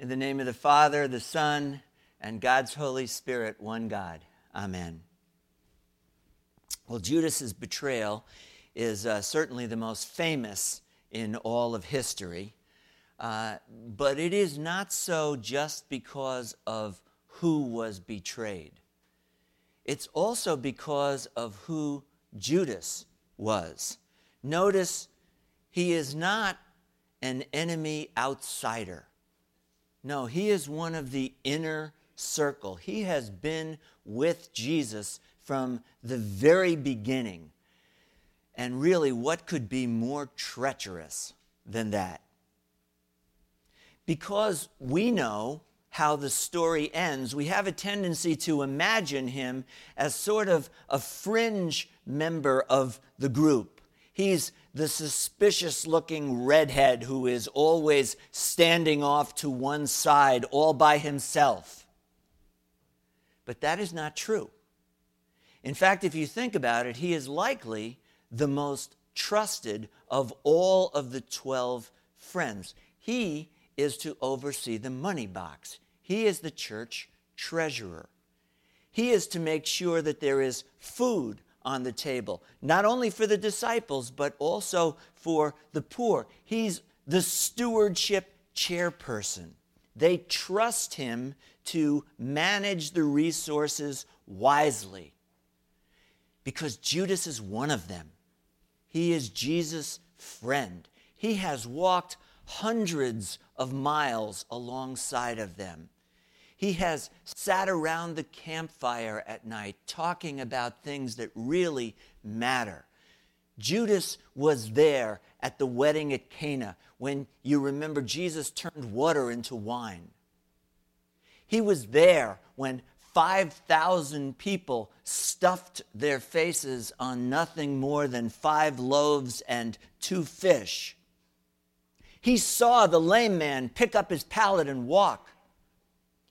In the name of the Father, the Son, and God's Holy Spirit, one God. Amen. Well, Judas's betrayal is uh, certainly the most famous in all of history, uh, but it is not so just because of who was betrayed. It's also because of who Judas was. Notice he is not an enemy outsider. No, he is one of the inner circle. He has been with Jesus from the very beginning. And really, what could be more treacherous than that? Because we know how the story ends, we have a tendency to imagine him as sort of a fringe member of the group. He's the suspicious looking redhead who is always standing off to one side all by himself. But that is not true. In fact, if you think about it, he is likely the most trusted of all of the 12 friends. He is to oversee the money box, he is the church treasurer. He is to make sure that there is food on the table, not only for the disciples, but also for the poor. He's the stewardship chairperson. They trust him to manage the resources wisely because Judas is one of them. He is Jesus' friend. He has walked hundreds of miles alongside of them. He has sat around the campfire at night talking about things that really matter. Judas was there at the wedding at Cana when you remember Jesus turned water into wine. He was there when 5,000 people stuffed their faces on nothing more than five loaves and two fish. He saw the lame man pick up his pallet and walk.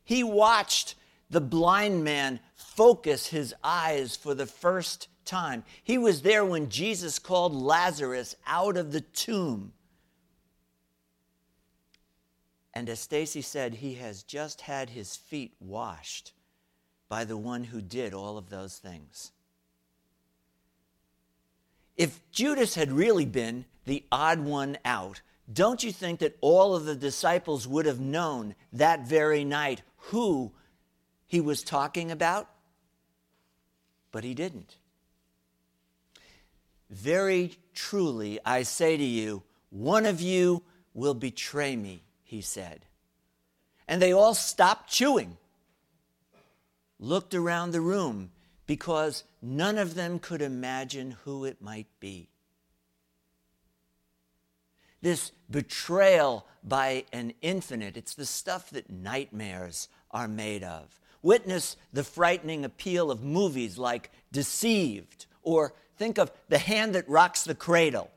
He watched the blind man focus his eyes for the first time. He was there when Jesus called Lazarus out of the tomb. And as Stacy said, he has just had his feet washed by the one who did all of those things. If Judas had really been the odd one out, don't you think that all of the disciples would have known that very night who he was talking about? But he didn't. Very truly, I say to you, one of you will betray me, he said. And they all stopped chewing, looked around the room, because none of them could imagine who it might be this betrayal by an infinite. It's the stuff that nightmares are made of. Witness the frightening appeal of movies like Deceived, or think of The Hand That Rocks the Cradle,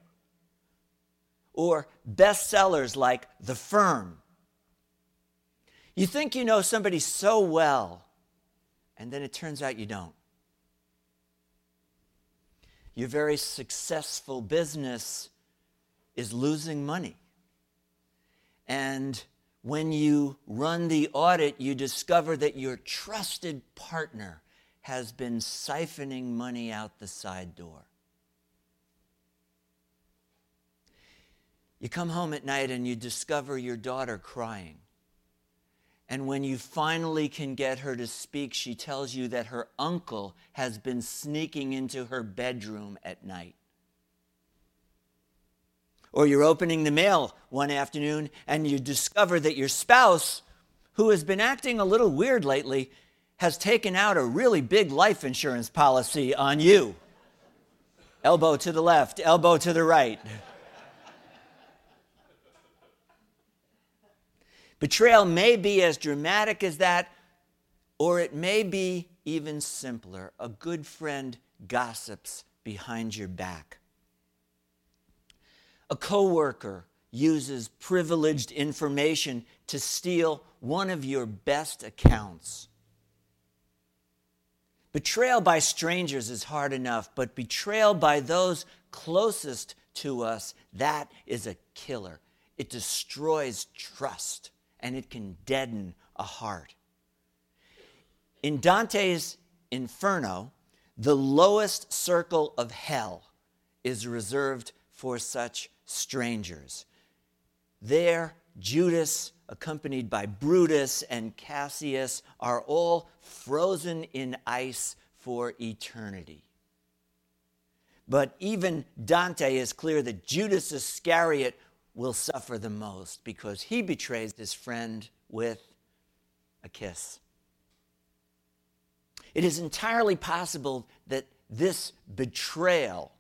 or bestsellers like The Firm. You think you know somebody so well, and then it turns out you don't. Your very successful business is losing money. And when you run the audit, you discover that your trusted partner has been siphoning money out the side door. You come home at night and you discover your daughter crying. And when you finally can get her to speak, she tells you that her uncle has been sneaking into her bedroom at night. Or you're opening the mail one afternoon and you discover that your spouse, who has been acting a little weird lately, has taken out a really big life insurance policy on you. Elbow to the left, elbow to the right. Betrayal may be as dramatic as that, or it may be even simpler. A good friend gossips behind your back. A coworker uses privileged information to steal one of your best accounts. Betrayal by strangers is hard enough, but betrayal by those closest to us, that is a killer. It destroys trust and it can deaden a heart. In Dante's Inferno, the lowest circle of hell is reserved for such strangers. There, Judas, accompanied by Brutus and Cassius, are all frozen in ice for eternity. But even Dante is clear that Judas Iscariot will suffer the most because he betrays his friend with a kiss. It is entirely possible that this betrayal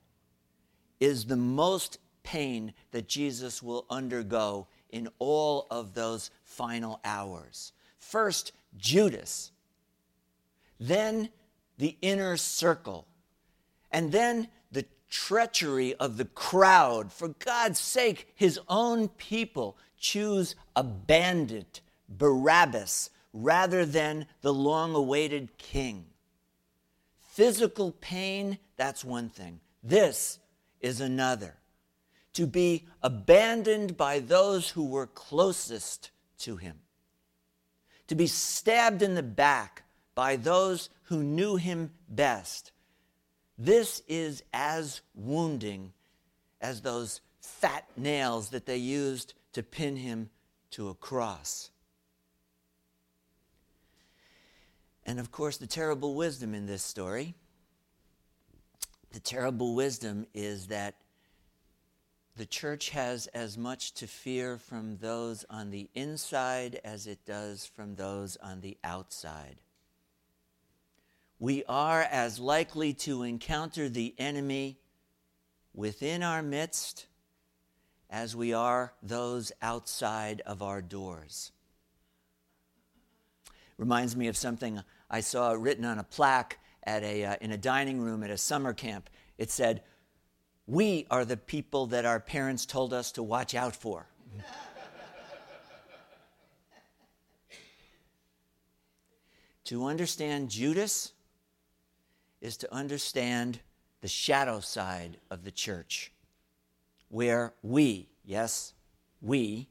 is the most pain that Jesus will undergo in all of those final hours. First, Judas, then the inner circle, and then the treachery of the crowd. For God's sake, his own people choose a bandit, Barabbas, rather than the long awaited king. Physical pain, that's one thing. This is another. To be abandoned by those who were closest to him. To be stabbed in the back by those who knew him best. This is as wounding as those fat nails that they used to pin him to a cross. And of course, the terrible wisdom in this story the terrible wisdom is that the church has as much to fear from those on the inside as it does from those on the outside. We are as likely to encounter the enemy within our midst as we are those outside of our doors. Reminds me of something I saw written on a plaque at a, uh, in a dining room at a summer camp. It said, We are the people that our parents told us to watch out for. to understand Judas is to understand the shadow side of the church, where we, yes, we,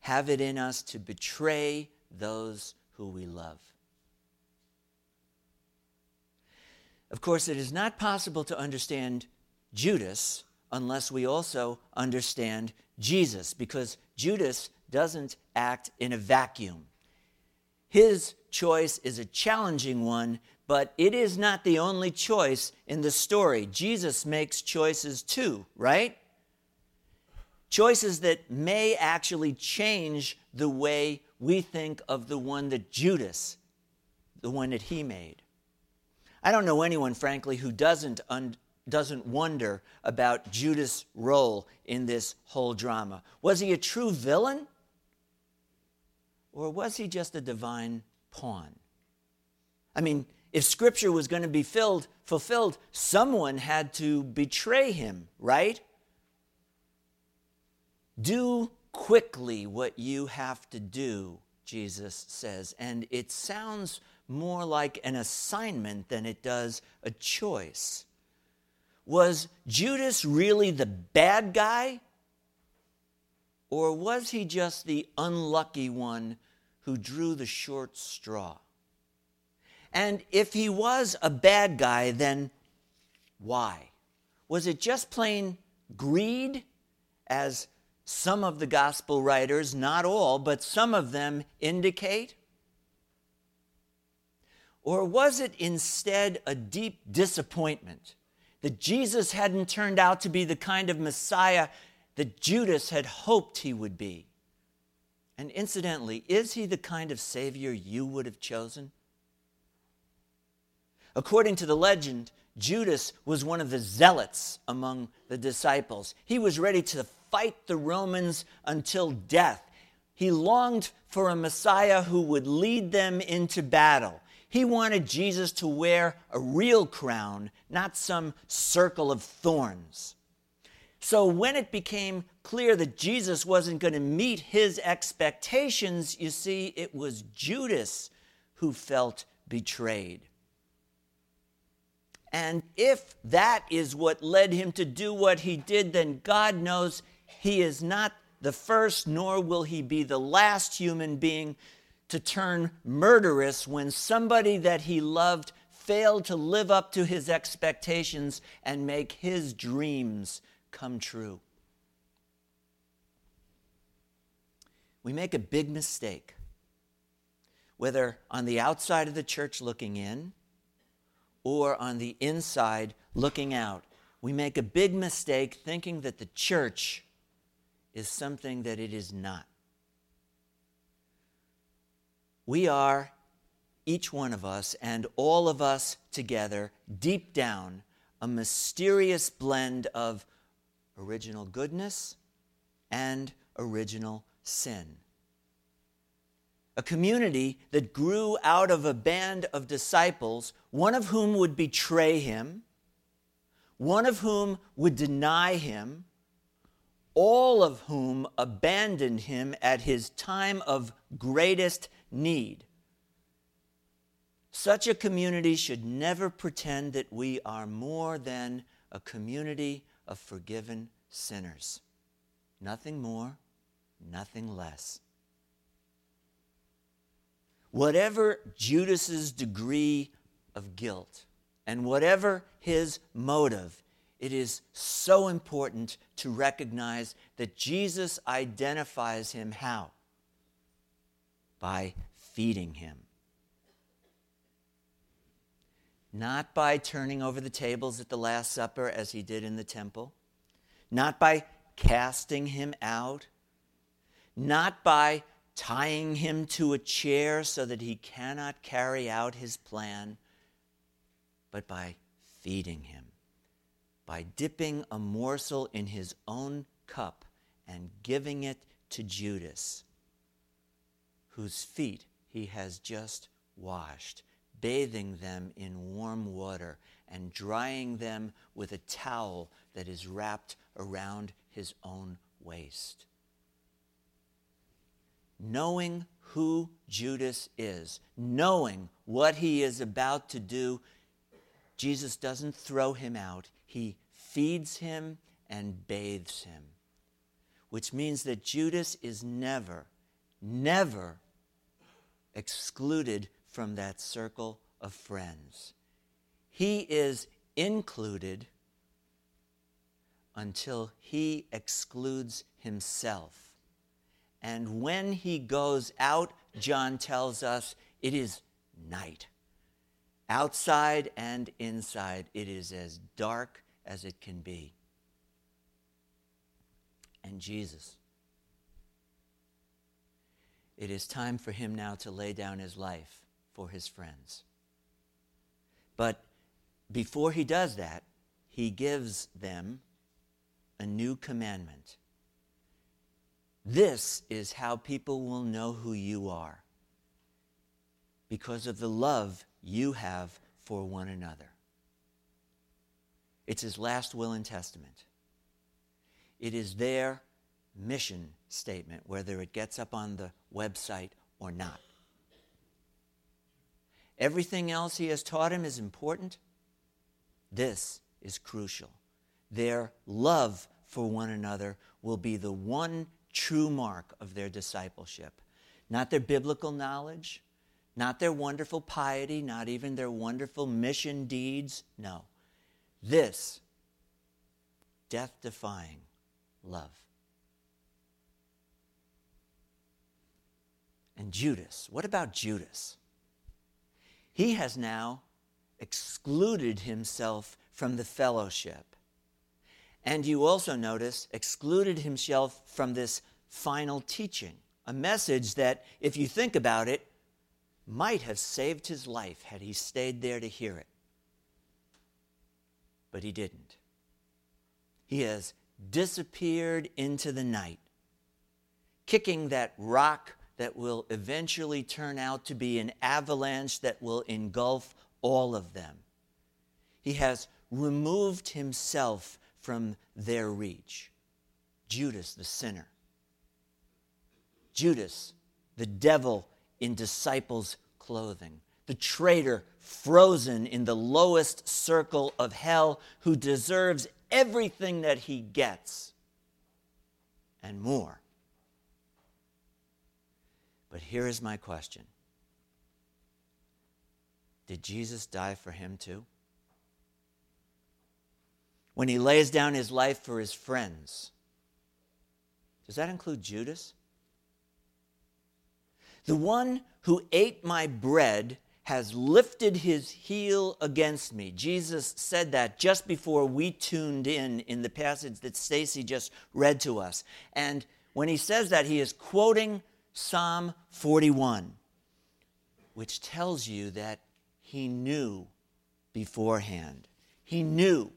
have it in us to betray those who we love. Of course, it is not possible to understand Judas unless we also understand Jesus, because Judas doesn't act in a vacuum. His choice is a challenging one, but it is not the only choice in the story. Jesus makes choices too, right? Choices that may actually change the way we think of the one that Judas, the one that he made. I don't know anyone, frankly, who doesn't, un- doesn't wonder about Judas' role in this whole drama. Was he a true villain? Or was he just a divine pawn? I mean, if scripture was going to be filled, fulfilled, someone had to betray him, right? Do quickly what you have to do, Jesus says. And it sounds more like an assignment than it does a choice. Was Judas really the bad guy? Or was he just the unlucky one who drew the short straw? And if he was a bad guy, then why? Was it just plain greed, as some of the gospel writers, not all, but some of them indicate? Or was it instead a deep disappointment that Jesus hadn't turned out to be the kind of Messiah that Judas had hoped he would be? And incidentally, is he the kind of Savior you would have chosen? According to the legend, Judas was one of the zealots among the disciples. He was ready to fight the Romans until death. He longed for a Messiah who would lead them into battle. He wanted Jesus to wear a real crown, not some circle of thorns. So when it became clear that Jesus wasn't going to meet his expectations, you see, it was Judas who felt betrayed. And if that is what led him to do what he did, then God knows he is not the first, nor will he be the last human being to turn murderous when somebody that he loved failed to live up to his expectations and make his dreams come true. We make a big mistake, whether on the outside of the church looking in or on the inside looking out. We make a big mistake thinking that the church is something that it is not. We are, each one of us, and all of us together, deep down, a mysterious blend of original goodness and original sin. A community that grew out of a band of disciples, one of whom would betray him, one of whom would deny him, all of whom abandoned him at his time of greatest need. Such a community should never pretend that we are more than a community of forgiven sinners. Nothing more, nothing less. Whatever Judas's degree of guilt and whatever his motive, it is so important to recognize that Jesus identifies him how? By feeding him. Not by turning over the tables at the Last Supper as he did in the temple, not by casting him out, not by tying him to a chair so that he cannot carry out his plan, but by feeding him, by dipping a morsel in his own cup and giving it to Judas, whose feet he has just washed, bathing them in warm water and drying them with a towel that is wrapped around his own waist. Knowing who Judas is, knowing what he is about to do, Jesus doesn't throw him out. He feeds him and bathes him, which means that Judas is never, never excluded from that circle of friends. He is included until he excludes himself. And when he goes out, John tells us it is night. Outside and inside, it is as dark as it can be. And Jesus it is time for him now to lay down his life for his friends. But before he does that, he gives them a new commandment. This is how people will know who you are because of the love you have for one another. It's his last will and testament. It is their mission statement, whether it gets up on the website or not. Everything else he has taught him is important. This is crucial. Their love for one another will be the one true mark of their discipleship. Not their biblical knowledge, not their wonderful piety, not even their wonderful mission deeds. No. This death defying love. And Judas, what about Judas? He has now excluded himself from the fellowship. And you also notice, excluded himself from this final teaching, a message that, if you think about it, might have saved his life had he stayed there to hear it. But he didn't. He has disappeared into the night, kicking that rock that will eventually turn out to be an avalanche that will engulf all of them. He has removed himself from their reach. Judas, the sinner. Judas, the devil in disciples' clothing. The traitor frozen in the lowest circle of hell who deserves everything that he gets and more But here is my question Did Jesus die for him too? When he lays down his life for his friends, does that include Judas? The one who ate my bread has lifted his heel against me. Jesus said that just before we tuned in in the passage that Stacy just read to us. And when he says that, he is quoting Psalm 41, which tells you that he knew beforehand. He knew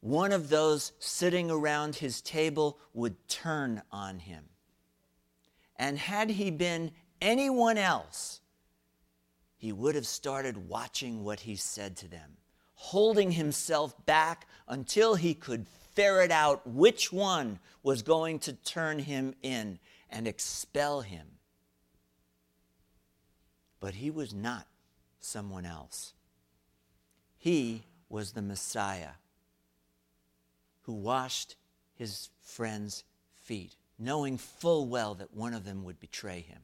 one of those sitting around his table would turn on him. And had he been anyone else, he would have started watching what he said to them, holding himself back until he could ferret out which one was going to turn him in and expel him. But he was not someone else. He was the Messiah who washed his friends' feet, knowing full well that one of them would betray him,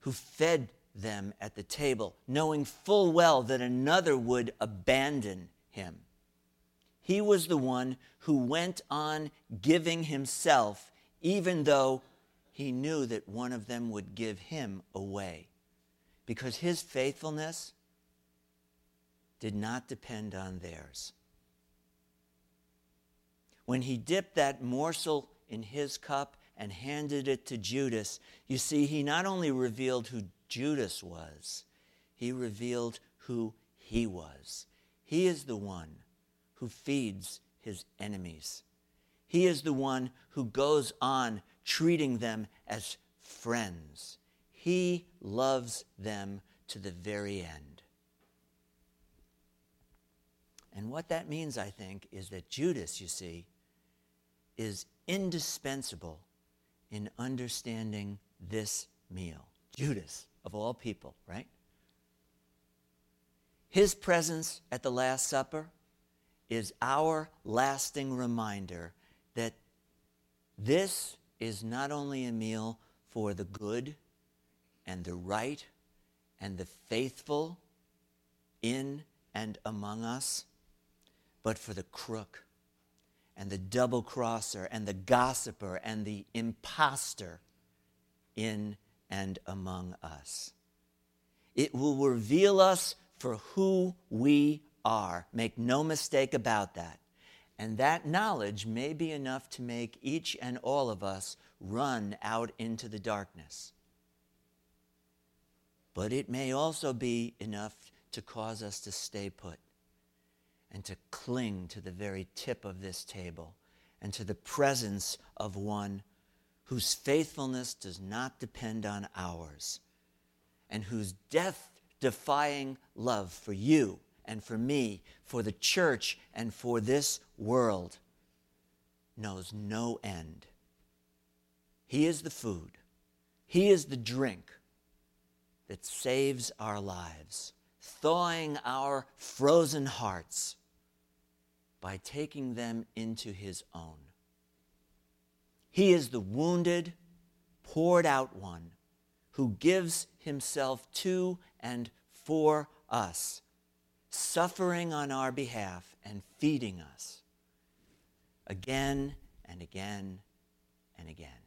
who fed them at the table, knowing full well that another would abandon him. He was the one who went on giving himself, even though he knew that one of them would give him away. Because his faithfulness did not depend on theirs. When he dipped that morsel in his cup and handed it to Judas, you see, he not only revealed who Judas was, he revealed who he was. He is the one who feeds his enemies. He is the one who goes on treating them as friends. He loves them to the very end. And what that means, I think, is that Judas, you see, is indispensable in understanding this meal. Judas of all people, right? His presence at the Last Supper is our lasting reminder that this is not only a meal for the good and the right and the faithful in and among us, but for the crook and the double crosser and the gossiper and the impostor in and among us. It will reveal us for who we are. Make no mistake about that. And that knowledge may be enough to make each and all of us run out into the darkness. But it may also be enough to cause us to stay put and to cling to the very tip of this table and to the presence of one whose faithfulness does not depend on ours, and whose death defying love for you and for me, for the church and for this world knows no end. He is the food, He is the drink that saves our lives, thawing our frozen hearts by taking them into His own. He is the wounded, poured out one who gives himself to and for us, suffering on our behalf and feeding us again and again and again.